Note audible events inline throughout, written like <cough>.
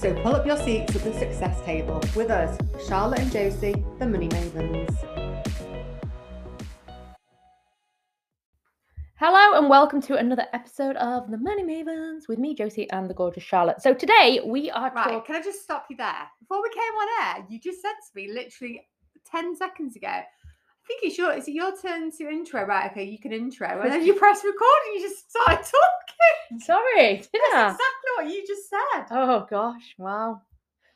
So pull up your seats at the success table with us, Charlotte and Josie, the Money Mavens. Hello and welcome to another episode of the Money Mavens with me, Josie, and the gorgeous Charlotte. So today we are Right, talking. can I just stop you there? Before we came on air, you just said to me literally 10 seconds ago, I think it's your, is it your turn to intro? Right, okay, you can intro. And then you <laughs> press record and you just started talking. Sorry, did <laughs> That's I? exactly what you just said. Oh gosh, wow.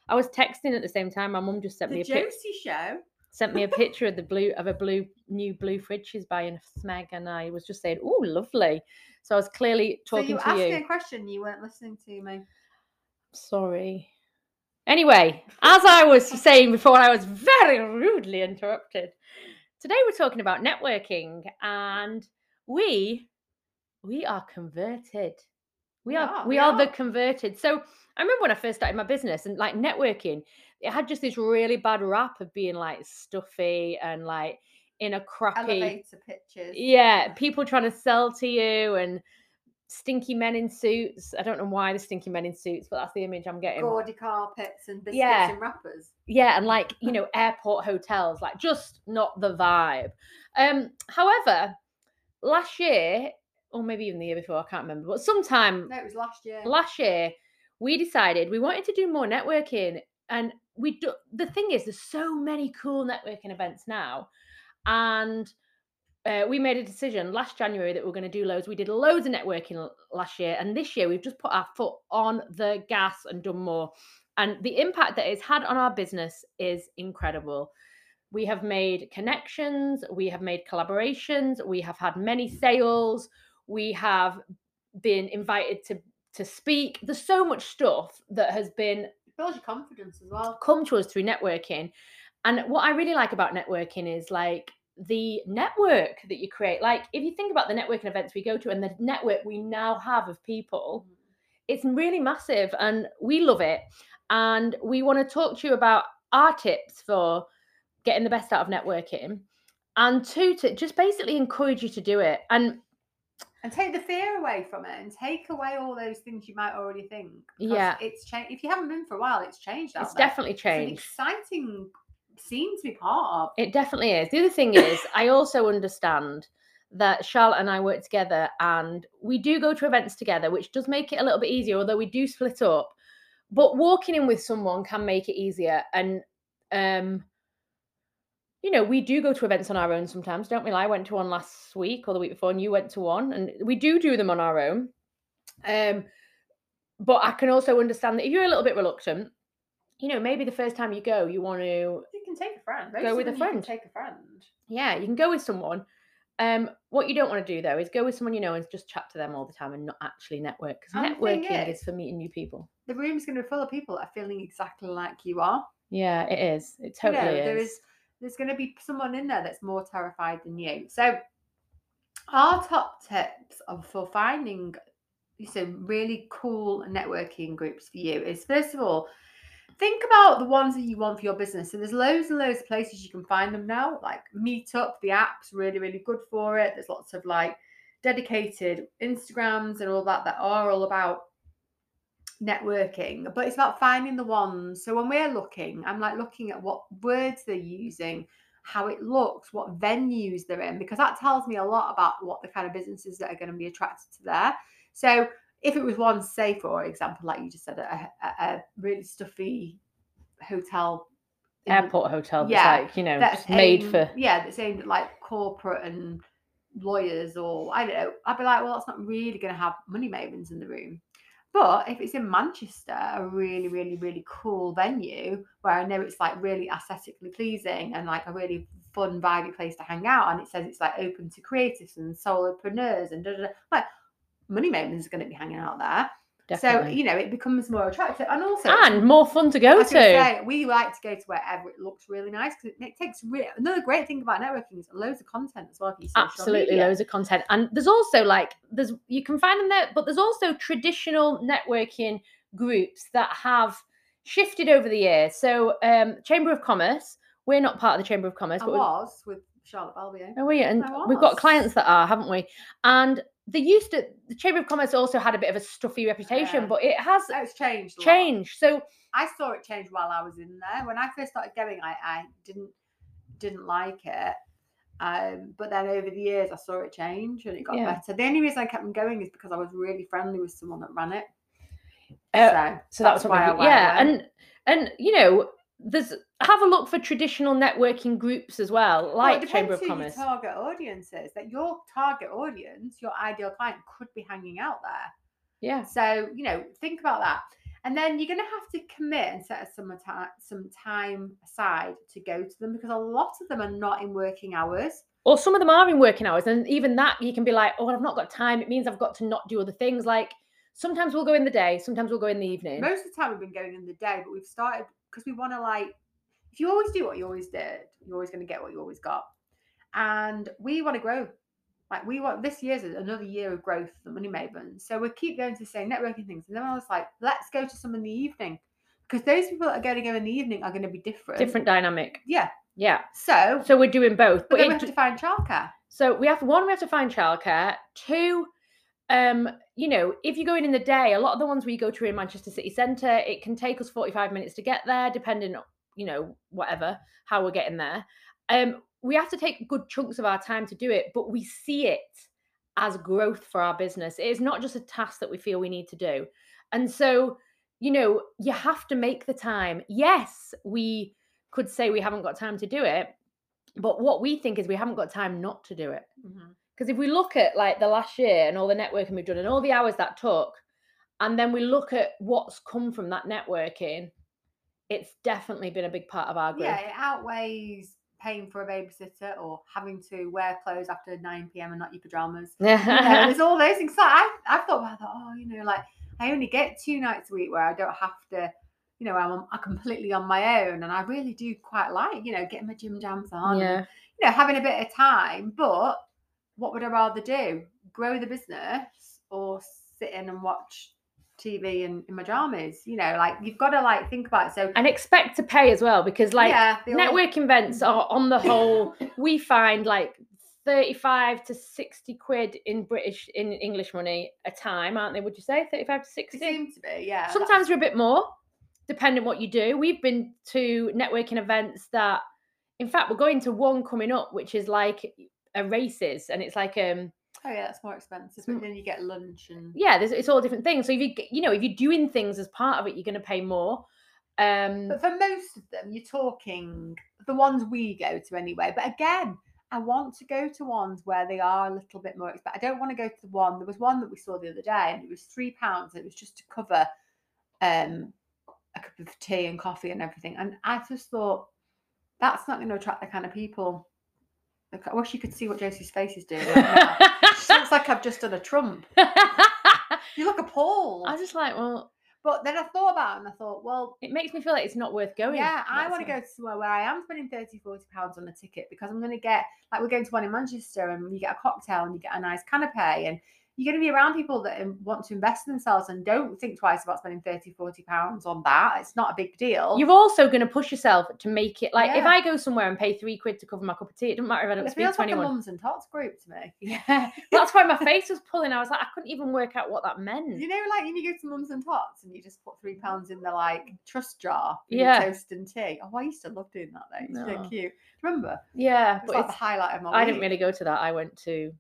I was texting at the same time. My mum just sent the me a pic- show. sent me a <laughs> picture of the blue of a blue new blue fridge she's buying Smeg, and I was just saying, "Oh, lovely." So I was clearly So talking you to asked you. a question, you weren't listening to me. Sorry. Anyway, as I was saying before, I was very rudely interrupted. Today we're talking about networking, and we we are converted. We are are, we we are the converted. So I remember when I first started my business and like networking, it had just this really bad rap of being like stuffy and like in a crappy Elevator pictures. yeah, <laughs> people trying to sell to you and stinky men in suits. I don't know why the stinky men in suits, but that's the image I'm getting. Gaudy carpets and biscuits Yeah. and wrappers. Yeah, and like, you <laughs> know, airport hotels, like just not the vibe. Um, however, last year, or maybe even the year before, I can't remember, but sometime No, it was last year. last year, we decided we wanted to do more networking. And we do the thing is, there's so many cool networking events now. And uh, we made a decision last January that we are going to do loads. We did loads of networking last year, and this year we've just put our foot on the gas and done more. And the impact that it's had on our business is incredible. We have made connections, we have made collaborations, we have had many sales, we have been invited to to speak. There's so much stuff that has been builds your confidence as well. come to us through networking. And what I really like about networking is like the network that you create. Like if you think about the networking events we go to and the network we now have of people, mm-hmm. it's really massive and we love it. And we want to talk to you about our tips for getting the best out of networking and two to just basically encourage you to do it. And And take the fear away from it and take away all those things you might already think Yeah. It's changed. If you haven't been for a while, it's changed. It's there. definitely changed It's an exciting scene to be part of. It definitely is. The other thing is, <laughs> I also understand that Charlotte and I work together and we do go to events together, which does make it a little bit easier, although we do split up. But walking in with someone can make it easier. And, um, you know, we do go to events on our own sometimes, don't we? I went to one last week or the week before, and you went to one, and we do do them on our own. Um, but I can also understand that if you're a little bit reluctant, you know, maybe the first time you go, you want to You can take a friend. Go with a you friend. Take a friend. yeah, you can go with someone. Um, what you don't want to do though is go with someone you know and just chat to them all the time and not actually network because And the thing networking is is- for meeting new people. The room is going to be full of people that are feeling exactly like you are. Yeah, it is. It You totally know, is. there is there's going to be someone in there that's more terrified than you. So our top tips of for finding some really cool networking groups for you is first of all think about the ones that you want for your business. So there's loads and loads of places you can find them now, like Meetup, the app's really, really good for it. There's lots of like dedicated Instagrams and all that that are all about networking, but it's about finding the ones. So when we're looking, I'm like looking at what words they're using, how it looks, what venues they're in, because that tells me a lot about what the kind of businesses that are going to be attracted to there. So if it was one, say for example, like you just said, a, a, a really stuffy hotel Airport hotel, that's yeah, like you know, that's made aimed- for. yeah, that's aimed at like corporate and lawyers or I don't know. I'd be like, well, that's not really going to have money mavens in the room. But if it's in Manchester, a really, really, really cool venue where I know it's like really aesthetically pleasing and like a really fun, vibey place to hang out, and it says it's like open to creatives and solopreneurs and da, da, da, like money mavens is going to be hanging out there. So you know it becomes more attractive, and also and more fun to go to. say, we like to go to wherever it looks really nice because it, it takes re- another great thing about networking is loads of content as well. For your social absolutely media. loads of content and there's also like there's you can find them there but there's also traditional networking groups that have shifted over the years so um chamber of commerce we're not part of the chamber of commerce I but was with Charlotte Balbier. oh, we and we've got clients that are haven't we and they used to the chamber of commerce also had a bit of a stuffy reputation Yeah. but it has it's changed. changed so I saw it change while I was in there. When I first started going, I, I didn't didn't like it. Um, but then over the years, I saw it change and it got Yeah. better. The only reason I kept on going is because I was really friendly with someone that ran it. uh, so, so that was that's why I I yeah and and you know there's have a look for traditional networking groups as well Well, like it chamber of commerce your target audience is. That your target audience, your ideal client, could be hanging out there. yeah So you know, think about that, and then you're going to have to commit and set some time some time aside to go to them because a lot of them are not in working hours. or some of them are in working hours and even that you can be like oh i've not got time it means i've got to not do other things like sometimes we'll go in the day sometimes we'll go in the evening Most of the time, we've been going in the day, but we've started because we want to like. If you always do what you always did, you're always going to get what you always got, and we want to grow. Like we want this year's another year of growth for the Money Mavens. So we keep going to the same networking things, and then I was like, let's go to some in the evening because those people that are going to go in the evening are going to be different. different dynamic Yeah. yeah So, so we're doing both but but then we have to find childcare. so we have one we have to find childcare two um you know if you go in in the day a lot of the ones we go to in manchester city centre it can take us 45 minutes to get there depending you know whatever how we're getting there. Um we have to take good chunks of our time to do it but we see it as growth for our business. It is not just a task that we feel we need to do. And so you know you have to make the time. Yes we could say we haven't got time to do it but what we think is we haven't got time not to do it because if we look at like the last year and all the networking we've done and all the hours that took, and then we look at what's come from that networking, it's definitely been a big part of our growth. Yeah, it outweighs paying for a babysitter or having to wear clothes after 9 p.m. and not your pajamas. <laughs> You know, there's all those things. So I, I've thought about that. Oh, you know, like I only get two nights a week where I don't have to, you know, I'm, I'm completely on my own. And I really do quite like, you know, getting my gym jams on. and, yeah, you know, having a bit of time. But what would I rather do? Grow the business or sit in and watch TV and in my jammies? You know, like you've got to like think about it. So, and expect to pay as well because like yeah, they all- networking <laughs> events are on the whole <laughs> we find like 35 to 60 quid in british in english money a time aren't they would you say 35 to They 60 seem to be, yeah. sometimes they're a bit more depending what you do we've been to networking events that in fact we're going to one coming up which is like a races and it's like um Oh yeah, that's more expensive. But then you get lunch and yeah there's, it's all different things so if you you know if you're doing things as part of it you're going to pay more um But for most of them, you're talking the ones we go to anyway. But again, I want to go to ones where they are a little bit more expensive. I don't want to go to the one. There was one that we saw the other day, and it was three pounds. It was just to cover um a cup of tea and coffee and everything. And I just thought that's not going to attract the kind of people. Look, I wish you could see what Josie's face is doing. Right she looks like I've just done a trump. <laughs> You look appalled. i was just like well But then I thought about it and I thought, well, it makes me feel like it's not worth going yeah, I want to go somewhere where I am spending 30, 40 pounds on a ticket because I'm going to get, like, we're going to one in Manchester and you get a cocktail and you get a nice canapé and you're going to be around people that want to invest in themselves and don't think twice about spending 30, 40 pounds on that. It's not a big deal. You're also going to push yourself to make it like if I go somewhere and pay three quid to cover my cup of tea, it doesn't matter if I don't it speak feels to like a mums and tots group to me. Yeah, <laughs> <laughs> that's why my face was pulling. I was like, I couldn't even work out what that meant. You know, like when you go to mums and tots and you just put three pounds in the like trust jar Yeah. toast and tea. Oh, I used to love doing that though. It's so cute. Remember? Yeah, It's but like the highlight of my I didn't really go to that. I went to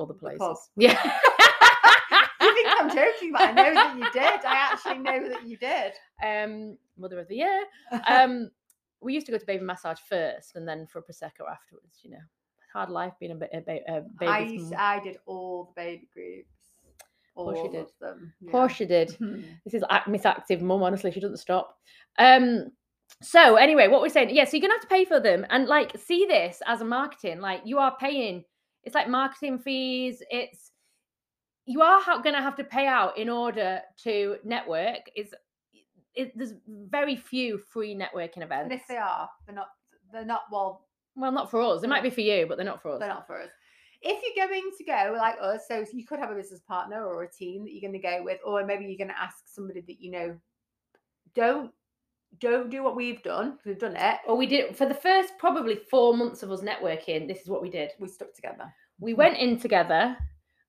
other The places. <laughs> Yeah. <laughs> you think I'm joking, but I know that you did. I actually know that you did. um, mother of the year. <laughs> Um, we used to go to baby massage first, and then for a prosecco afterwards. You know, hard life being a bit a, ba- a baby. I used, I did all the baby groups. All of did. them. Of course you did. This is Miss Active Mum. Honestly, she doesn't stop. Um. So anyway, what we're saying, yeah. So you're gonna have to pay for them, and like see this as a marketing. Like you are paying. It's like marketing fees. It's you are ha- going to have to pay out in order to network. Is it, there's very few free networking And events. if they are, they're not. They're not. Well, Well, not for us. They might be for you, but they're not for us. they're not for us. If you're going to go like us, so you could have a business partner or a team that you're going to go with, or maybe you're going to ask somebody that you know. Don't don't do what we've done. We've done it. Or we did for the first probably four months of us networking. This is what we did. We stuck together. We went in together.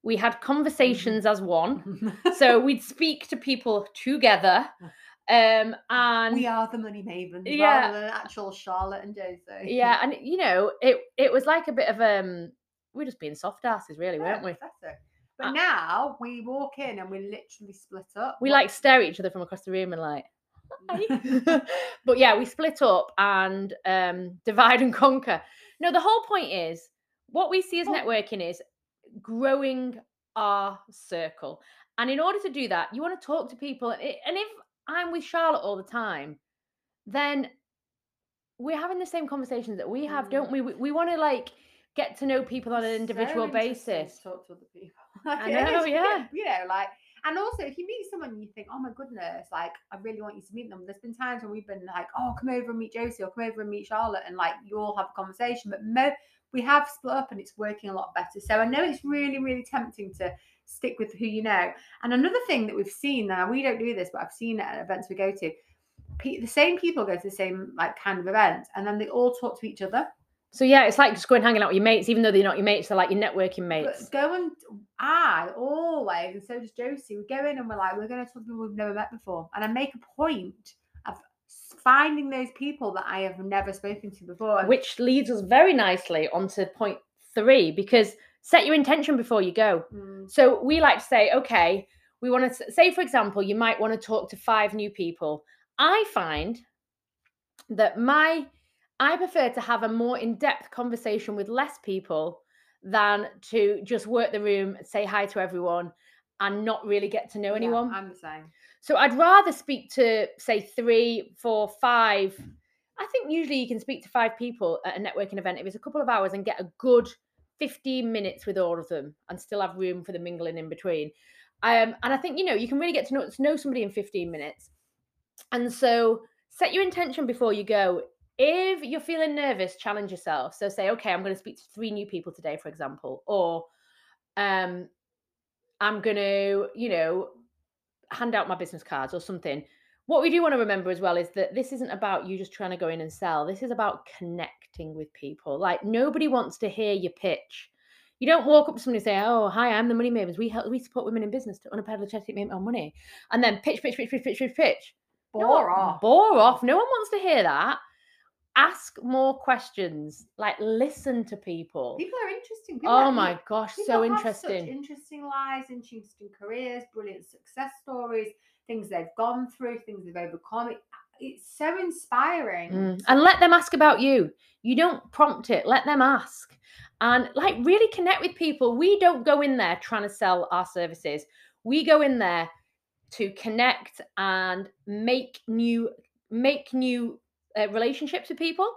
We had conversations as one. <laughs> So we'd speak to people together. Um, and we are the money mavens Yeah. rather than actual Charlotte and Josie. yeah, and you know, it it was like a bit of um, we're just being soft asses, really, Yeah, weren't we? But Uh, now we walk in and we literally split up. We like stare at each other from across the room and like. <laughs> but yeah, we split up and um, divide and conquer. No, the whole point is what we see as Oh. networking is growing our circle. And in order to do that, you want to talk to people. And if I'm with Charlotte all the time, then we're having the same conversations that we have, Mm. don't we? We, we want to like get to know people on an So individual to basis. Talk to other people. <laughs> I Like, know, yeah. You know, like, and also if you meet someone and you think, oh my goodness, like, I really want you to meet them. There's been times when we've been like, oh, come over and meet Josie or come over and meet Charlotte, and like, you all have a conversation. But mo- we have split up and it's working a lot better. So I know it's really, really tempting to stick with who you know. And another thing that we've seen now, we don't do this, but I've seen it at events we go to. pe- The same people go to the same like kind of events, and then they all talk to each other. So yeah, it's like just going hanging out with your mates, even though they're not your mates, they're like your networking mates. But go and I always, and so does Josie, we go in and we're like, we're going to talk to people we've never met before. And I make a point of finding those people that I have never spoken to before. which leads us very nicely onto point three because set your intention before you go. Mm, So we like to say, okay, we want to say, for example, you might want to talk to five new people. I find that my I prefer to have a more in-depth conversation with less people than to just work the room, say hi to everyone, and not really get to know yeah, anyone. I'm the same. So I'd rather speak to say three, four, five. I think usually you can speak to five people at a networking event if it's a couple of hours and get a good 15 minutes with all of them and still have room for the mingling in between. Um, and I think you know you can really get to know, to know somebody in 15 minutes. And so set your intention before you go. If you're feeling nervous, challenge yourself. So say, okay, I'm going to speak to three new people today, for example, or um, I'm going to, you know, hand out my business cards or something. What we do want to remember as well is that this isn't about you just trying to go in and sell. This is about connecting with people. Like nobody wants to hear your pitch. You don't walk up to somebody and say, "Oh, hi, I'm the Money Mavens. We help, we support women in business to unapologetically make more money," and then pitch, pitch, pitch, pitch, pitch, pitch, pitch. No Bore off. Bore off. No one wants to hear that. Ask more questions. Like listen to people. People are interesting. People Oh are- my gosh, so interesting. interesting lives, interesting careers, brilliant success stories, things they've gone through, things they've overcome. It, it's so inspiring. Mm, And let them ask about you. You don't prompt it, let them ask. And like really connect with people. We don't go in there trying to sell our services. We go in there to connect and make new make new uh, relationships with people.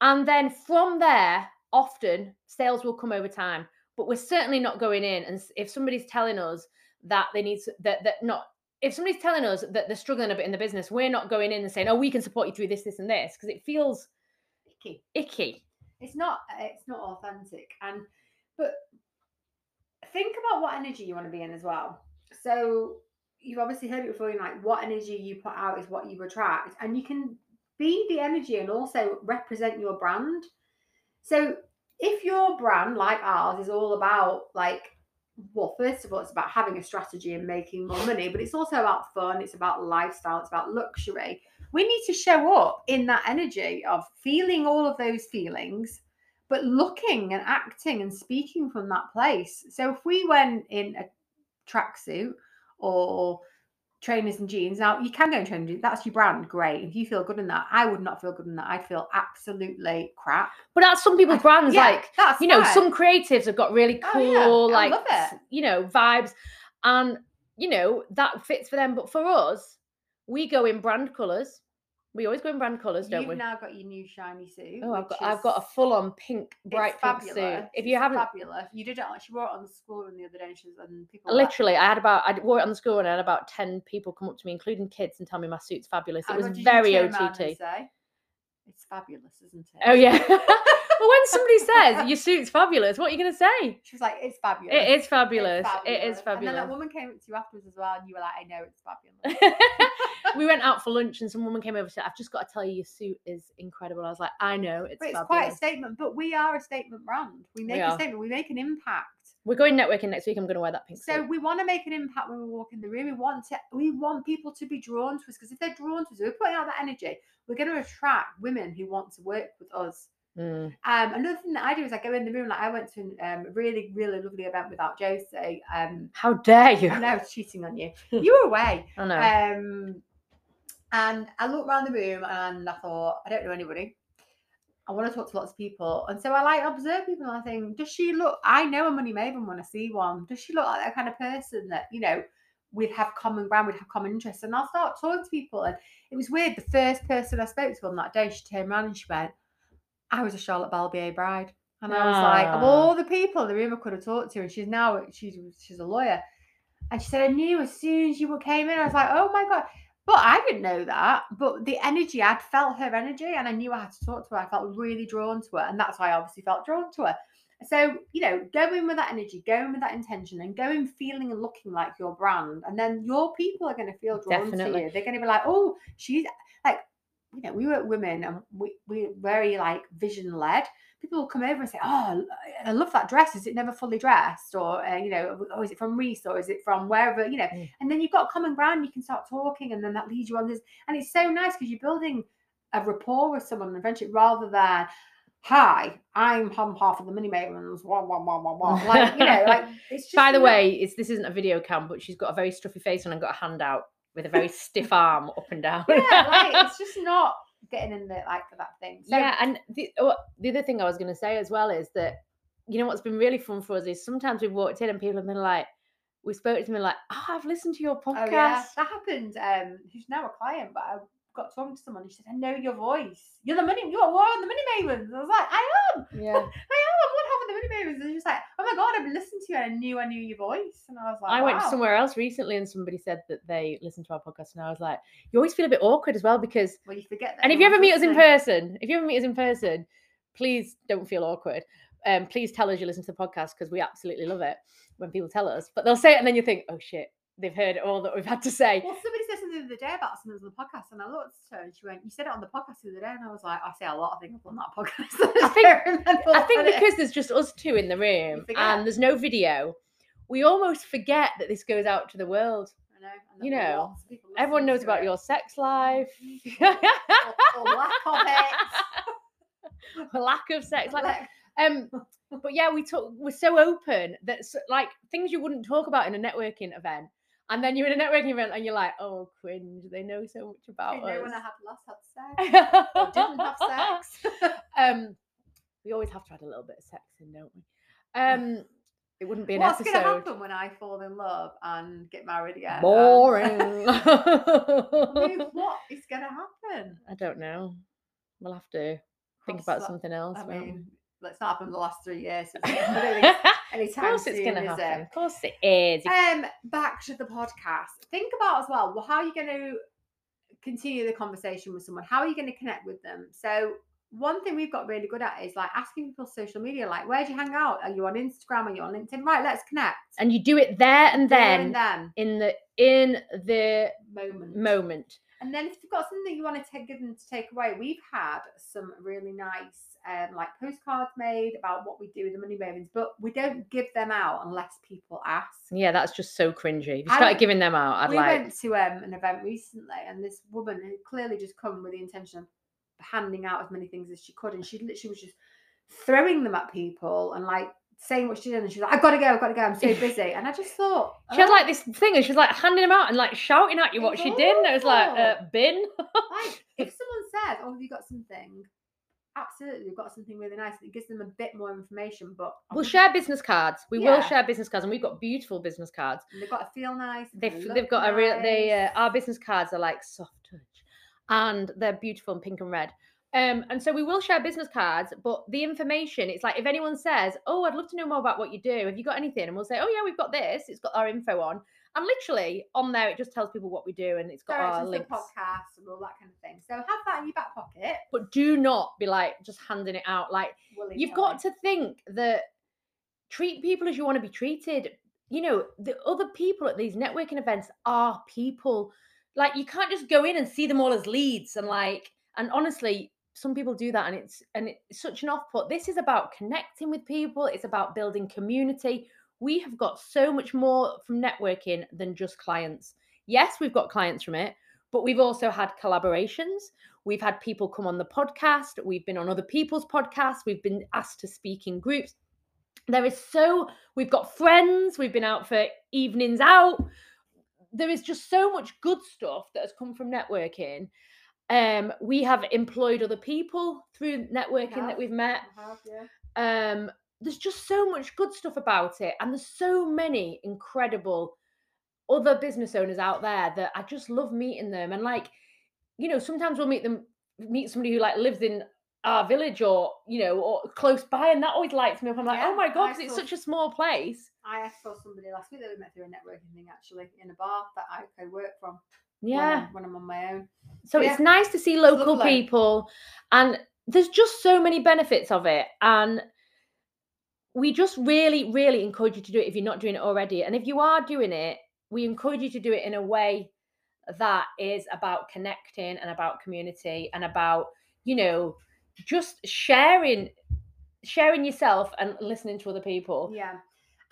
And then from there, often sales will come over time. But we're certainly not going in and if somebody's telling us that they need to, that that not if somebody's telling us that they're struggling a bit in the business, we're not going in and saying, "Oh, we can support you through this, this, and this," because it feels Icky. icky. It's not. It's not authentic. And but think about what energy you want to be in as well. So you've obviously heard it before. You're like, what energy you put out is what you attract, and you can be the energy and also represent your brand. So if your brand, like ours, is all about like, well, first of all, it's about having a strategy and making more money, but it's also about fun. It's about lifestyle. It's about luxury. We need to show up in that energy of feeling all of those feelings, but looking and acting and speaking from that place. So if we went in a tracksuit or trainers and jeans, now you can go in trainers and jeans, that's your brand, great. If you feel good in that, I would not feel good in that. I'd feel absolutely crap. But that's some people's brands. Yeah, like that's you know, fine. some creatives have got really Oh, yeah, cool, like love it. s- you know, vibes, and you know that fits for them. But for us, we go in brand colors. We always go in brand colours, don't we? You've we? now got your new shiny suit. Oh, I've got I've got a full on pink, it's bright pink fabulous. suit. If you it's haven't, fabulous. You did it. on- She wore it on the school run the other day, and, she was, and people. literally, I had about I wore it on the school and I had about ten people come up to me, including kids, and tell me my suit's fabulous. It was what did you very OTT. It's fabulous, isn't it? Oh yeah. <laughs> well, when somebody says your suit's fabulous, what are you going to say? She was like, "It's fabulous." It is fabulous. It's fabulous. It is fabulous. And then that woman came up to you afterwards as well, and you were like, "I know it's fabulous." <laughs> we went out for lunch and some woman came over and said, I've just got to tell you, your suit is incredible. I was like, I know, it's, But it's fabulous. quite a statement. But we are a statement brand. We make a statement. We make an impact. We're going networking next week. I'm going to wear that pink So suit. we want to make an impact when we walk in the room. We want to. We want people to be drawn to us because if they're drawn to us, we're putting out that energy. We're going to attract women who want to work with us. Mm. Um, another thing that I do is I go in the room. Like I went to um, a really, really lovely event without Josie. Um, How dare you? I know was cheating on you. <laughs> You were away. I know. Um, and I looked around the room and I thought, I don't know anybody. I want to talk to lots of people. And so I like observe people and I think, does she look, I know a money maven when I see one. Does she look like that kind of person that, you know, we'd have common ground, we'd have common interests. And I'll start talking to people. And it was weird. The first person I spoke to on that day, she turned around and she went, I was a Charlotte Balbier bride. And I was like, of Ah. all the people in the room I could have talked to, and she's now she's she's a lawyer. And she said, I knew as soon as you came in, I was like, oh my God. But I didn't know that. But the energy, I'd felt her energy and I knew I had to talk to her. I felt really drawn to her. And that's why I obviously felt drawn to her. So, you know, go in with that energy, go in with that intention, and go in feeling and looking like your brand. And then your people are going to feel drawn Definitely. to you. They're going to be like, oh, she's like, you know, we were women and we, we're very like vision led. People will come over and say, oh, I love that dress. Is it never fully dressed? Or, uh, you know, oh, is it from Reiss or is it from wherever, you know? Mm. And then you've got common ground. You can start talking and then that leads you on this. And it's so nice because you're building a rapport with someone, a friendship, rather than, hi, I'm on half of the money mavens, wah, wah, wah, wah, wah. Like, you know, like, it's just. By the way, it's this isn't a video cam, but she's got a very stuffy face on and got a hand out with a very stiff arm up and down. yeah, like, it's <laughs> just not getting in there like for that thing. So, yeah, and the oh, the other thing I was going to say as well is that you know what's been really fun for us is sometimes we've walked in and people have been like, we spoke to me like, oh, I've listened to your podcast. Oh yeah, that happened. Um, who's now a client, but I got talking to someone. and She said, "I know your voice. You're the money. You're one of the money mavens." I was like, "I am. yeah. <laughs> I am. I'm one half of the money mavens." And she was like, "Oh my listened to you and I knew I knew your voice." And I was like, I went somewhere else recently and somebody said that they listened to our podcast and I was like, you always feel a bit awkward as well because Well, you forget that. and if you ever meet us in person, if you ever meet us in person, please don't feel awkward. Um, please tell us you listen to the podcast because we absolutely love it when people tell us. But they'll say it and then you think, oh shit, they've heard all that we've had to say. Well, somebody the other day about something on the podcast, and I looked at her and she went, "You said it on the podcast the other day," and I was like, "I say a lot of things on that podcast." <laughs> I think- I think because there's just us two in the room and there's no video, we almost forget that this goes out to the world. I know, you know, lots of people Everyone knows about it. your sex life, or, <laughs> <laughs> or lack of it. lack of sex life. Um, but yeah, we talk. We're so open that like things you wouldn't talk about in a networking event, and then you're in a networking event and you're like, oh, cringe. They know so much I about know when I us. had last had sex <laughs> or didn't have sex. <laughs> um, we always have to add a little bit of sex in, don't we? Um, it wouldn't be an What's going to happen when I fall in love and get married again? and- Boring. <laughs> I mean, what is going to happen? I don't know. We'll have to think Cross about that- something else. I mean, let's not happen in the last three years. so it's not <laughs> gonna be of course, it's going to happen. it? Of course, it is. Um, back to the podcast. Think about as well. Well, how are you going to continue the conversation with someone? How are you going to connect with them? So, one thing we've got really good at is like asking people social media, like, where do you hang out? Are you on Instagram? Are you on LinkedIn? Right, let's connect. and you do it there and There then and then in the in the moment. moment. And then if you've got something that you want to take, give them to take away, we've had some really nice um, like postcards made about what we do with the money mavens, but we don't give them out unless people ask. Yeah, that's just so cringy. If you started giving them out, I'd we like. We went to um, an event recently, and this woman had clearly just come with the intention of handing out as many things as she could, and she literally was just throwing them at people and like saying what she did, and she was like, "I've got to go, I've got to go, I'm so <laughs> busy." And I just thought She had "Oh, like this thing, and she was like handing them out and like shouting at you what It's she did, and it was like, uh, bin. like <laughs> if someone says, "Oh, have you got something?" Absolutely, we've got something really nice. and It gives them a bit more information, but We'll obviously- share business cards. We will share business cards, and we've got beautiful business cards. and They've got to feel nice. and They've they they've look got a real. They uh, our business cards are like soft touch, and they're beautiful in pink and red. Um, and so we will share business cards, but the information, it's like if anyone says, Oh, I'd love to know more about what you do, have you got anything? And we'll say, Oh, yeah, we've got this, it's got our info on. And literally on there, it just tells people what we do and it's got our Directions the links. podcast and all that kind of thing. So have that in your back pocket. But do not be like just handing it out. Like you've got to think that treat people as you want to be treated. You know, the other people at these networking events are people. Like you can't just go in and see them all as leads and like and honestly, some people do that and it's and it's such an off-put. This is about connecting with people, it's about building community. We have got so much more from networking than just clients. Yes, we've got clients from it, but we've also had collaborations. We've had people come on the podcast. We've been on other people's podcasts. We've been asked to speak in groups. There is so, we've got friends. We've been out for evenings out. There is just so much good stuff that has come from networking. Um, we have employed other people through networking that we've met. have, yeah. Um, there's just so much good stuff about it, and there's so many incredible other business owners out there that I just love meeting them. And like, you know, sometimes we'll meet them, meet somebody who like lives in our village or you know or close by, and that always lights me up. I'm like, oh my god, because it's such a small place. I saw somebody last week that we met through a networking thing actually in a bar that I could work from. when Yeah. I'm- When I'm on my own. So Yeah. it's nice to see local people, and there's just so many benefits of it. And we just really, really encourage you to do it if you're not doing it already. And if you are doing it, we encourage you to do it in a way that is about connecting and about community and about, you know, just sharing sharing yourself and listening to other people. Yeah.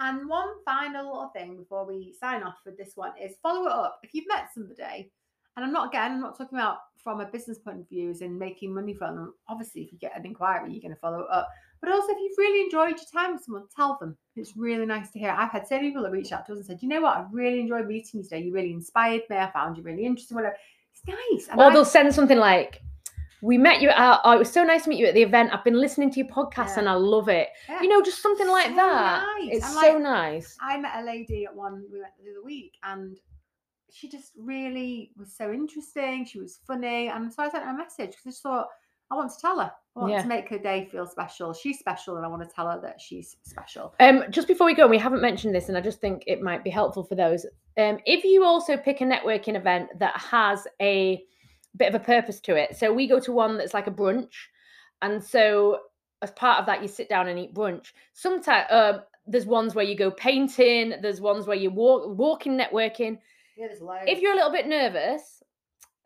And one final little thing before we sign off with this one is follow it up. If you've met somebody, and I'm not again, I'm not talking about from a business point of view, as in making money from them. Obviously, if you get an inquiry, you're going to follow up. But also, if you've really enjoyed your time with someone, tell them. It's really nice to hear. I've had so many people that reached out to us and said, you know what, I really enjoyed meeting you today. You really inspired me. I found you really interesting. Whatever. It's nice. And Or I- they'll send something like, "We met you at. Oh, it was so nice to meet you at the event. I've been listening to your podcast Yeah. and I love it. yeah. You know, just something like So that. nice. It's And, so like, nice. I met a lady at one we met the other week, and she just really was so interesting. She was funny, and so I sent her a message because I just thought I want to tell her. I want Yeah. to make her day feel special. She's special, and I want to tell her that she's special. Um, just before we go, we haven't mentioned this, and I just think it might be helpful for those. Um, if you also pick a networking event that has a bit of a purpose to it, so we go to one that's like a brunch, and so as part of that, you sit down and eat brunch. Sometimes um, there's ones where you go painting. There's ones where you walk walking networking. Loads. if you're a little bit nervous,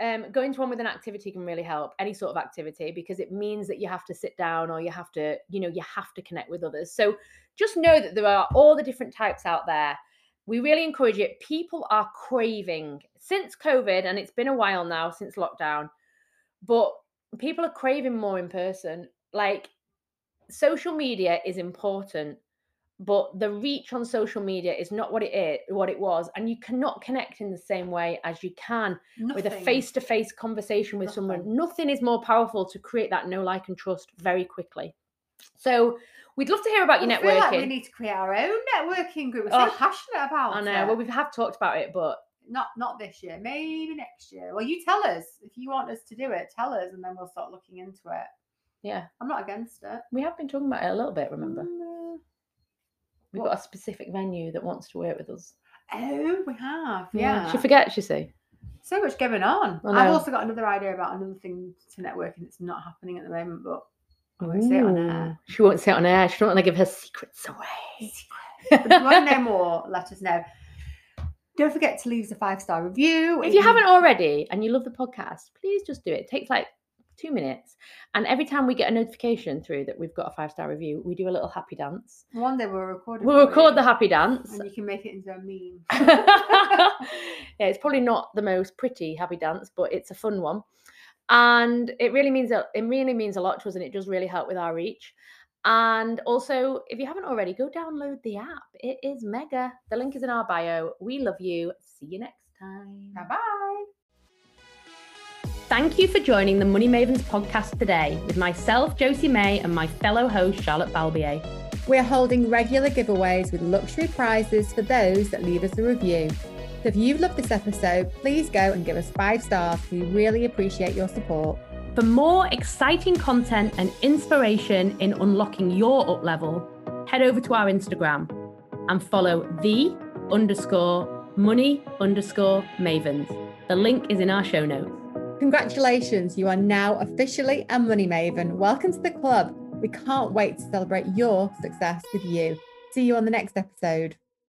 um, going to one with an activity can really help. Any sort of activity because it means that you have to sit down or you have to, you know, you have to connect with others. So just know that there are all the different types out there. We really encourage it. People are craving since COVID, and it's been a while now since lockdown, but people are craving more in person. Like social media is important but the reach on social media is not what it is what it was and you cannot connect in the same way as you can with a face-to-face conversation with someone Nothing. nothing is more powerful to create that no like and trust very quickly so we'd love to hear about your I feel like we need to create our own networking group. We're so Oh, passionate about i know it. well we have talked about it but not not this year, maybe next year. Well, you tell us if you want us to do it. Tell us, and then we'll start looking into it. yeah I'm not against it. we have been talking about it a little bit remember Mm, we've got a specific venue that wants to work with us Oh, we have. Yeah. she forgets you see so much going on. I've also got another idea about another thing to networking that's not happening at the moment, but I won't say it on air. She won't say it on air she don't want to give her secrets away But if you want to know more, let us know. Don't forget to leave us a five star review. if you haven't already and you love the podcast, please just do it. It takes like two minutes. And every time we get a notification through that we've got a five star review, we do a little happy dance. one day we'll record. We'll record the happy dance. and you can make it into a meme. <laughs> yeah, it's probably not the most pretty happy dance, but it's a fun one. And it really means a, it really means a lot to us, and it does really help with our reach. And also, if you haven't already, go download the app. It is mega. The link is in our bio. We love you. See you next time. Bye bye. Thank you for joining the Money Mavens podcast today with myself, Josie May, and my fellow host, Charlotte Balbier. We're holding regular giveaways with luxury prizes for those that leave us a review. So if you've loved this episode, please go and give us five stars. We really appreciate your support. For more exciting content and inspiration in unlocking your up level, head over to our Instagram and follow the underscore money underscore mavens. The link is in our show notes. Congratulations, you are now officially a money maven. Welcome to the club. We can't wait to celebrate your success with you. See you on the next episode.